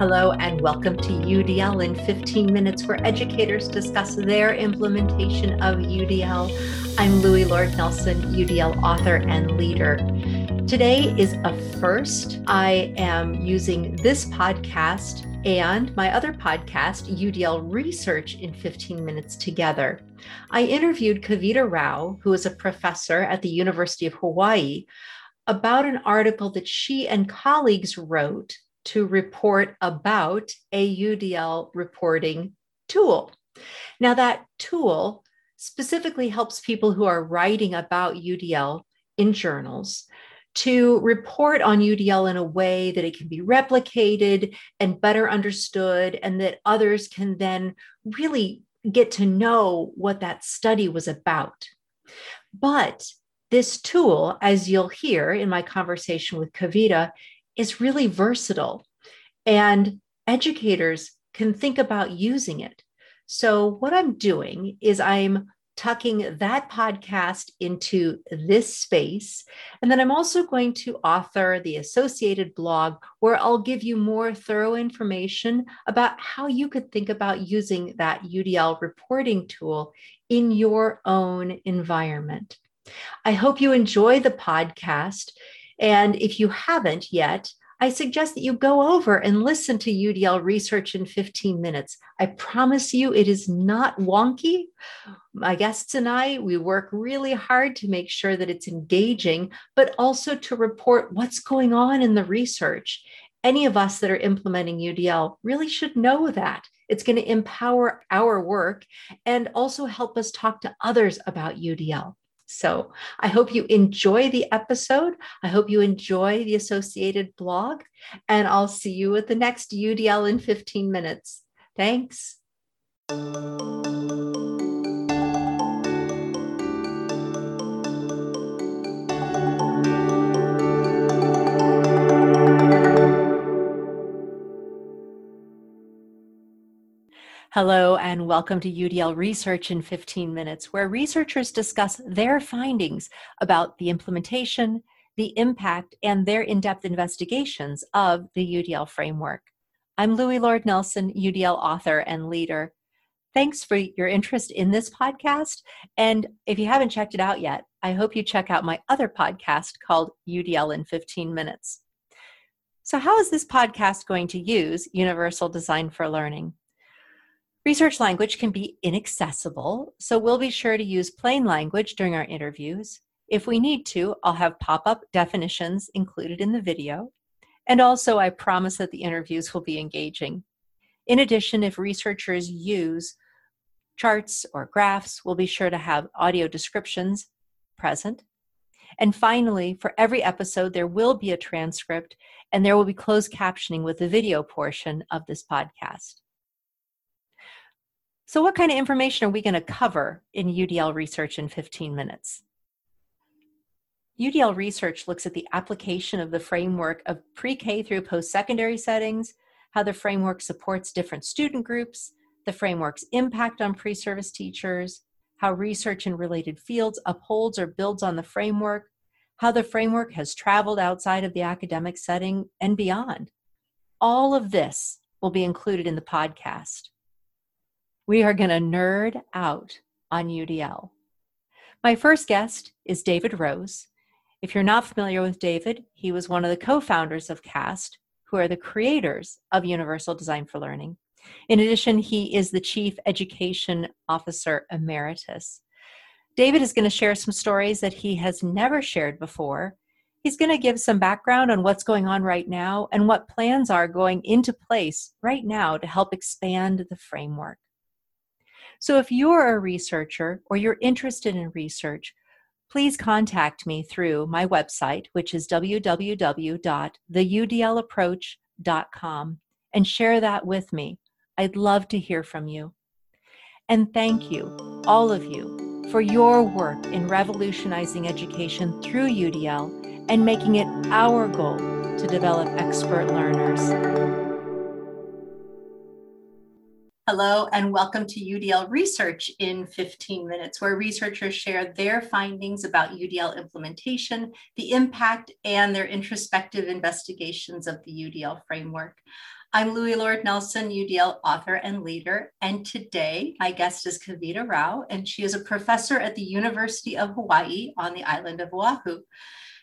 Hello, and welcome to UDL in 15 minutes, where educators discuss their implementation of UDL. I'm Loui Lord Nelson, UDL author and leader. Today is a first. I am using this podcast and my other podcast, UDL Research in 15 Minutes Together. I interviewed Kavita Rao, who is a professor at the University of Hawaii, about an article that she and colleagues wrote to report about a UDL reporting tool. Now, that tool specifically helps people who are writing about UDL in journals to report on UDL in a way that it can be replicated and better understood, and that others can then really get to know what that study was about. But this tool, as you'll hear in my conversation with Kavita, is really versatile, and educators can think about using it. So, what I'm doing is I'm tucking that podcast into this space. And then I'm also going to author the associated blog where I'll give you more thorough information about how you could think about using that UDL reporting tool in your own environment. I hope you enjoy the podcast. And if you haven't yet, I suggest that you go over and listen to UDL research in 15 minutes. I promise you it is not wonky. My guests and I, we work really hard to make sure that it's engaging, but also to report what's going on in the research. Any of us that are implementing UDL really should know that. It's going to empower our work and also help us talk to others about UDL. So I hope you enjoy the episode. I hope you enjoy the associated blog, and I'll see you at the next UDL in 15 minutes. Thanks. Hello, and welcome to UDL Research in 15 Minutes, where researchers discuss their findings about the implementation, the impact, and their in depth investigations of the UDL framework. I'm Loui Lord Nelson, UDL author and leader. Thanks for your interest in this podcast. And if you haven't checked it out yet, I hope you check out my other podcast called UDL in 15 Minutes. So, how is this podcast going to use Universal Design for Learning? Research language can be inaccessible, so we'll be sure to use plain language during our interviews. If we need to, I'll have pop up definitions included in the video. And also, I promise that the interviews will be engaging. In addition, if researchers use charts or graphs, we'll be sure to have audio descriptions present. And finally, for every episode, there will be a transcript and there will be closed captioning with the video portion of this podcast. So, what kind of information are we going to cover in UDL research in 15 minutes? UDL research looks at the application of the framework of pre K through post secondary settings, how the framework supports different student groups, the framework's impact on pre service teachers, how research in related fields upholds or builds on the framework, how the framework has traveled outside of the academic setting and beyond. All of this will be included in the podcast we are going to nerd out on UDL. My first guest is David Rose. If you're not familiar with David, he was one of the co founders of CAST, who are the creators of Universal Design for Learning. In addition, he is the Chief Education Officer Emeritus. David is going to share some stories that he has never shared before. He's going to give some background on what's going on right now and what plans are going into place right now to help expand the framework. So if you're a researcher or you're interested in research, please contact me through my website, which is www.theudlapproach.com, and share that with me. I'd love to hear from you. And thank you, all of you, for your work in revolutionizing education through UDL and making it our goal to develop expert learners. Hello, and welcome to UDL Research in 15 Minutes, where researchers share their findings about UDL implementation, the impact, and their introspective investigations of the UDL framework. I'm Loui Lord Nelson, UDL author and leader. And today, my guest is Kavita Rao, and she is a professor at the University of Hawaii on the island of Oahu.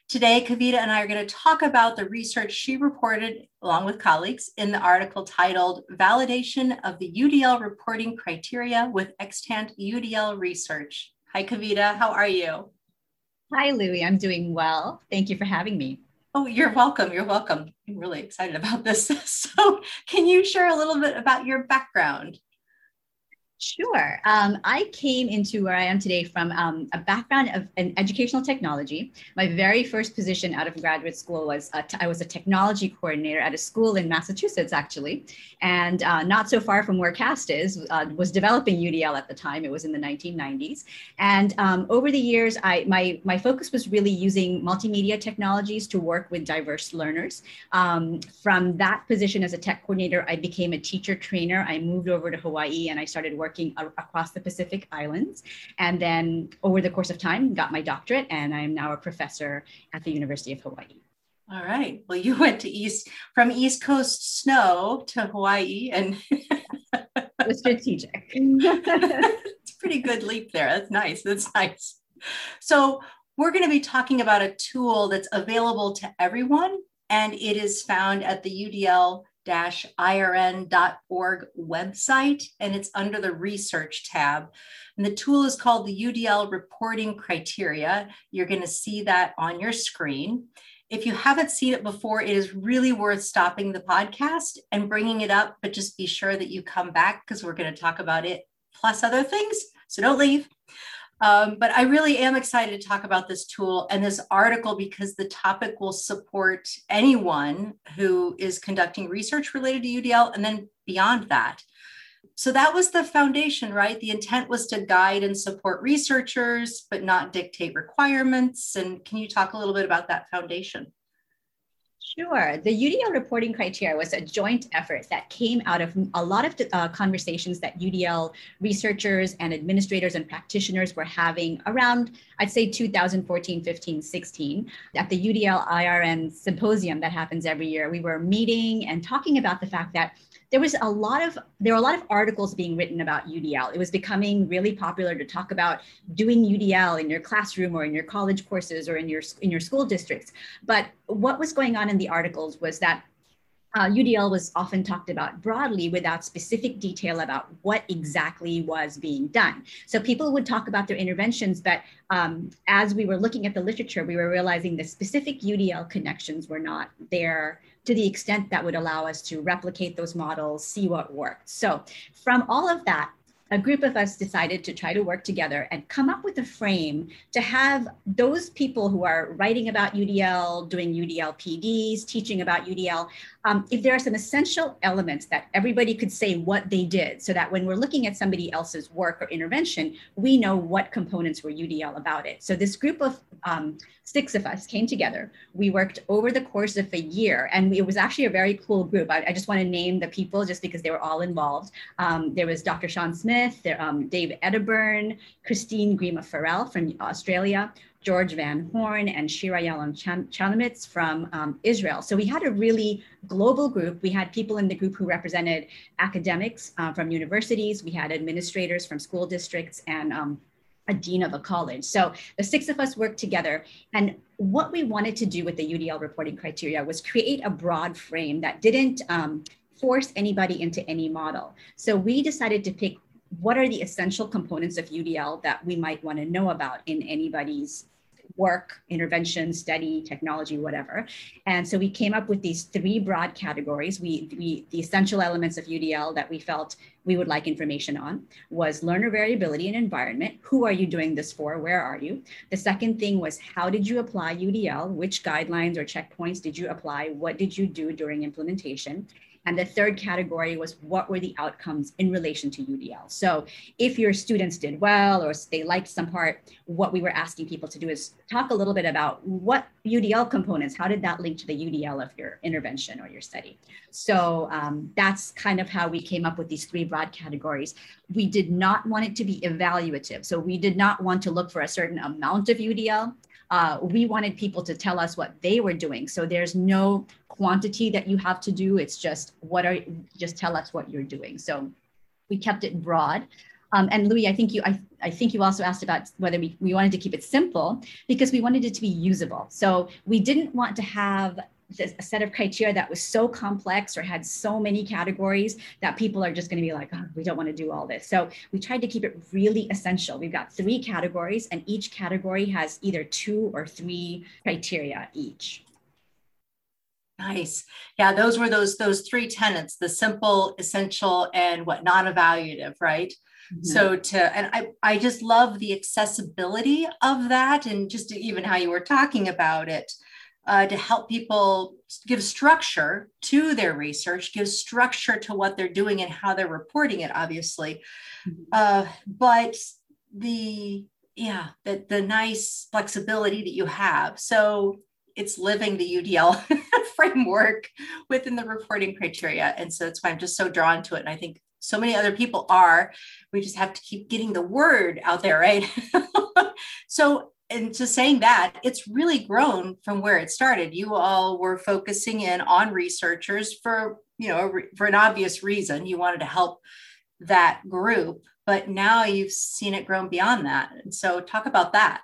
Today, Kavita and I are going to talk about the research she reported along with colleagues in the article titled Validation of the UDL Reporting Criteria with Extant UDL Research. Hi, Kavita. How are you? Hi, Loui. I'm doing well. Thank you for having me. Oh, you're welcome. You're welcome. I'm really excited about this. So, can you share a little bit about your background? Sure. Um, I came into where I am today from um, a background of an educational technology. My very first position out of graduate school was I was a technology coordinator at a school in Massachusetts, actually, and uh, not so far from where CAST is. Uh, was developing UDL at the time. It was in the 1990s, and um, over the years, I my my focus was really using multimedia technologies to work with diverse learners. Um, from that position as a tech coordinator, I became a teacher trainer. I moved over to Hawaii and I started working working across the Pacific Islands. And then over the course of time, got my doctorate, and I'm now a professor at the University of Hawaii. All right. Well, you went to East from East Coast snow to Hawaii and it was strategic. it's a pretty good leap there. That's nice. That's nice. So we're going to be talking about a tool that's available to everyone, and it is found at the UDL irn.org website, and it's under the research tab. And the tool is called the UDL reporting criteria. You're going to see that on your screen. If you haven't seen it before, it is really worth stopping the podcast and bringing it up, but just be sure that you come back because we're going to talk about it plus other things. So don't leave. Um, but I really am excited to talk about this tool and this article because the topic will support anyone who is conducting research related to UDL and then beyond that. So that was the foundation, right? The intent was to guide and support researchers, but not dictate requirements. And can you talk a little bit about that foundation? Sure. The UDL reporting criteria was a joint effort that came out of a lot of uh, conversations that UDL researchers and administrators and practitioners were having around, I'd say 2014, 15, 16. At the UDL IRN symposium that happens every year, we were meeting and talking about the fact that there was a lot of there were a lot of articles being written about UDL. It was becoming really popular to talk about doing UDL in your classroom or in your college courses or in your in your school districts. But what was going on in the articles was that uh, UDL was often talked about broadly without specific detail about what exactly was being done. So people would talk about their interventions, but um, as we were looking at the literature, we were realizing the specific UDL connections were not there to the extent that would allow us to replicate those models, see what worked. So from all of that, a group of us decided to try to work together and come up with a frame to have those people who are writing about UDL, doing UDL PDs, teaching about UDL, um, if there are some essential elements that everybody could say what they did so that when we're looking at somebody else's work or intervention, we know what components were UDL about it. So this group of um, six of us came together. We worked over the course of a year and we, it was actually a very cool group. I, I, just want to name the people just because they were all involved. Um, there was Dr. Sean Smith, there, um, Dave Edyburn, Christine Grima Farrell from Australia, George Van Horn and Shira Yalon Chamovitz from um, Israel. So we had a really global group. We had people in the group who represented academics uh, from universities. We had administrators from school districts and um, a dean of a college. So the six of us worked together. And what we wanted to do with the UDL reporting criteria was create a broad frame that didn't um, force anybody into any model. So we decided to pick what are the essential components of UDL that we might want to know about in anybody's work, intervention, study, technology, whatever. And so we came up with these three broad categories. We, we the essential elements of UDL that we felt we would like information on was learner variability and environment. Who are you doing this for? Where are you? The second thing was how did you apply UDL? Which guidelines or checkpoints did you apply? What did you do during implementation? And the third category was what were the outcomes in relation to UDL? So if your students did well or they liked some part, what we were asking people to do is talk a little bit about what UDL components, how did that link to the UDL of your intervention or your study? So um, that's kind of how we came up with these three broad categories. We did not want it to be evaluative. So we did not want to look for a certain amount of UDL uh, we wanted people to tell us what they were doing. So there's no quantity that you have to do. It's just what are just tell us what you're doing. So we kept it broad. Um, and Louis, I think you I, I think you also asked about whether we, we wanted to keep it simple because we wanted it to be usable. So we didn't want to have a set of criteria that was so complex or had so many categories that people are just going to be like, oh, we don't want to do all this. So we tried to keep it really essential. We've got three categories, and each category has either two or three criteria each. Nice. Yeah, those were those those three tenets: the simple, essential, and what non-evaluative, right? Mm-hmm. So to and I I just love the accessibility of that, and just even how you were talking about it uh, to help people give structure to their research, give structure to what they're doing and how they're reporting it, obviously. Mm-hmm. Uh, but the yeah, the, the nice flexibility that you have. So it's living the UDL framework within the reporting criteria. And so that's why I'm just so drawn to it. And I think so many other people are. We just have to keep getting the word out there, right? so and to saying that it's really grown from where it started. You all were focusing in on researchers for you know for an obvious reason. You wanted to help that group but now you've seen it grown beyond that. And so talk about that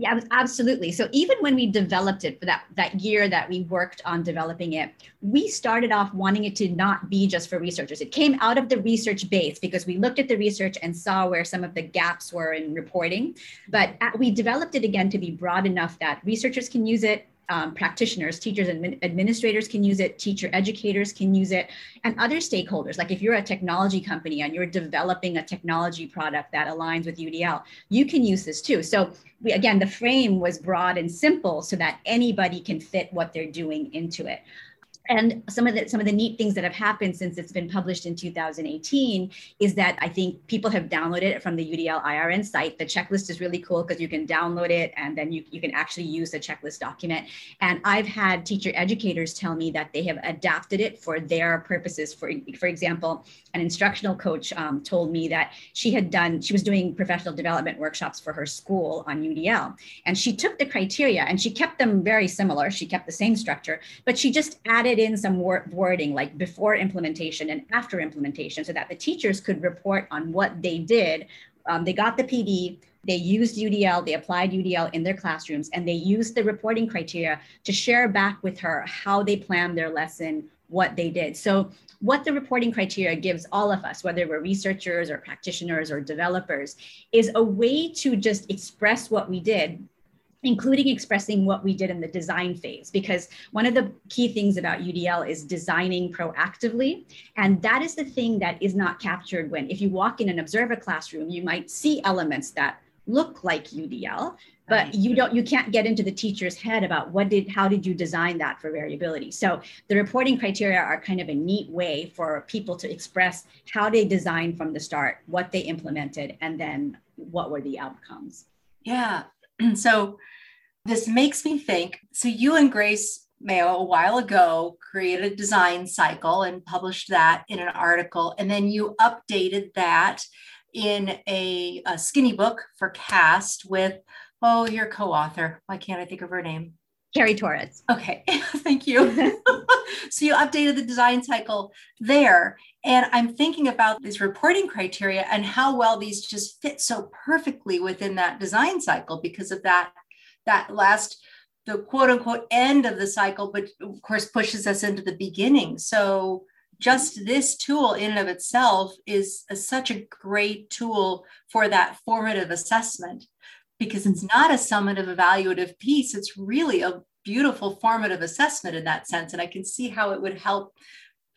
yeah, absolutely. So even when we developed it for that that year that we worked on developing it, we started off wanting it to not be just for researchers. It came out of the research base because we looked at the research and saw where some of the gaps were in reporting. But we developed it again to be broad enough that researchers can use it, um, practitioners, teachers and administrators can use it, teacher educators can use it, and other stakeholders. Like if you're a technology company and you're developing a technology product that aligns with UDL, you can use this too. So we, again, the frame was broad and simple so that anybody can fit what they're doing into it and some of the some of the neat things that have happened since it's been published in 2018 is that I think people have downloaded it from the UDL IRN site. The checklist is really cool because you can download it and then you, you can actually use the checklist document. And I've had teacher educators tell me that they have adapted it for their purposes. For for example, an instructional coach um, told me that she had done she was doing professional development workshops for her school on UDL, and she took the criteria and she kept them very similar. She kept the same structure, but she just added in some wording like before implementation and after implementation so that the teachers could report on what they did. Um, they got the PD, they used UDL, they applied UDL in their classrooms, and they used the reporting criteria to share back with her how they planned their lesson, what they did. So, what the reporting criteria gives all of us, whether we're researchers or practitioners or developers, is a way to just express what we did including expressing what we did in the design phase because one of the key things about UDL is designing proactively and that is the thing that is not captured when if you walk in and observe a classroom you might see elements that look like UDL but you don't you can't get into the teacher's head about what did how did you design that for variability. So the reporting criteria are kind of a neat way for people to express how they designed from the start what they implemented and then what were the outcomes. Yeah so this makes me think. So you and Grace Meo a while ago created a design cycle and published that in an article, and then you updated that in a, a skinny book for CAST with oh your co-author. Why can't I think of her name? Carrie Torres. Okay, thank you. so you updated the design cycle there. And I'm thinking about these reporting criteria and how well these just fit so perfectly within that design cycle because of that that last the quote unquote end of the cycle, but of course pushes us into the beginning. So just this tool in and of itself is a, such a great tool for that formative assessment because it's not a summative evaluative piece. It's really a beautiful formative assessment in that sense. And I can see how it would help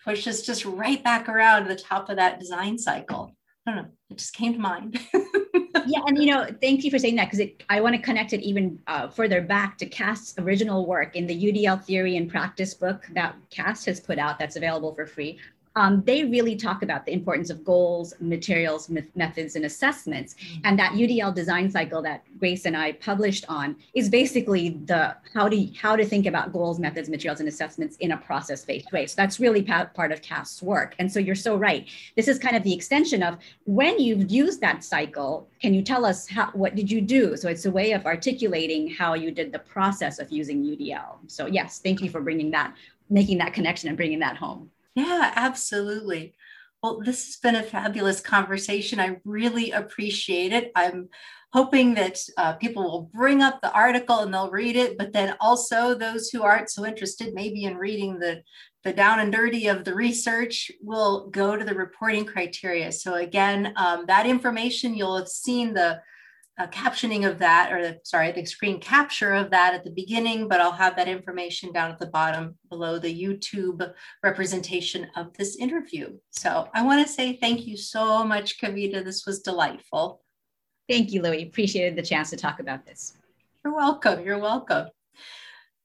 push us just right back around to the top of that design cycle. I don't know, it just came to mind. yeah, and you know, thank you for saying that because I want to connect it even uh, further back to Cast's original work in the UDL theory and practice book that Cast has put out that's available for free um, they really talk about the importance of goals, materials, methods, and assessments. Mm-hmm. And that UDL design cycle that Grace and I published on is basically the how to how to think about goals, methods, materials, and assessments in a process-based way. So that's really part of CAST's work. And so you're so right. This is kind of the extension of when you've used that cycle. Can you tell us how what did you do? So it's a way of articulating how you did the process of using UDL. So yes, thank you for bringing that making that connection and bringing that home. Yeah, absolutely. Well, this has been a fabulous conversation. I really appreciate it. I'm hoping that uh, people will bring up the article and they'll read it, but then also those who aren't so interested, maybe in reading the, the down and dirty of the research, will go to the reporting criteria. So, again, um, that information you'll have seen the uh, captioning of that, or the, sorry, the screen capture of that at the beginning, but I'll have that information down at the bottom below the YouTube representation of this interview. So I want to say thank you so much, Kavita. This was delightful. Thank you, Loui. Appreciated the chance to talk about this. You're welcome. You're welcome.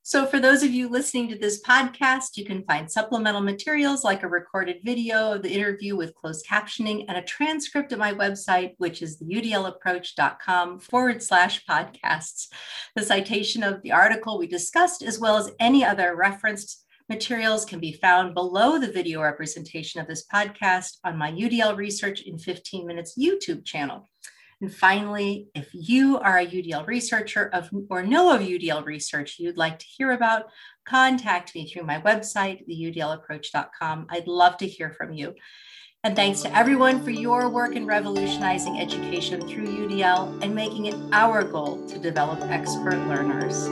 So, for those of you listening to this podcast, you can find supplemental materials like a recorded video of the interview with closed captioning and a transcript at my website, which is theudlapproach.com forward slash podcasts. The citation of the article we discussed, as well as any other referenced materials, can be found below the video representation of this podcast on my UDL Research in 15 Minutes YouTube channel. And finally, if you are a UDL researcher of, or know of UDL research you'd like to hear about, contact me through my website, theudlapproach.com. I'd love to hear from you. And thanks to everyone for your work in revolutionizing education through UDL and making it our goal to develop expert learners.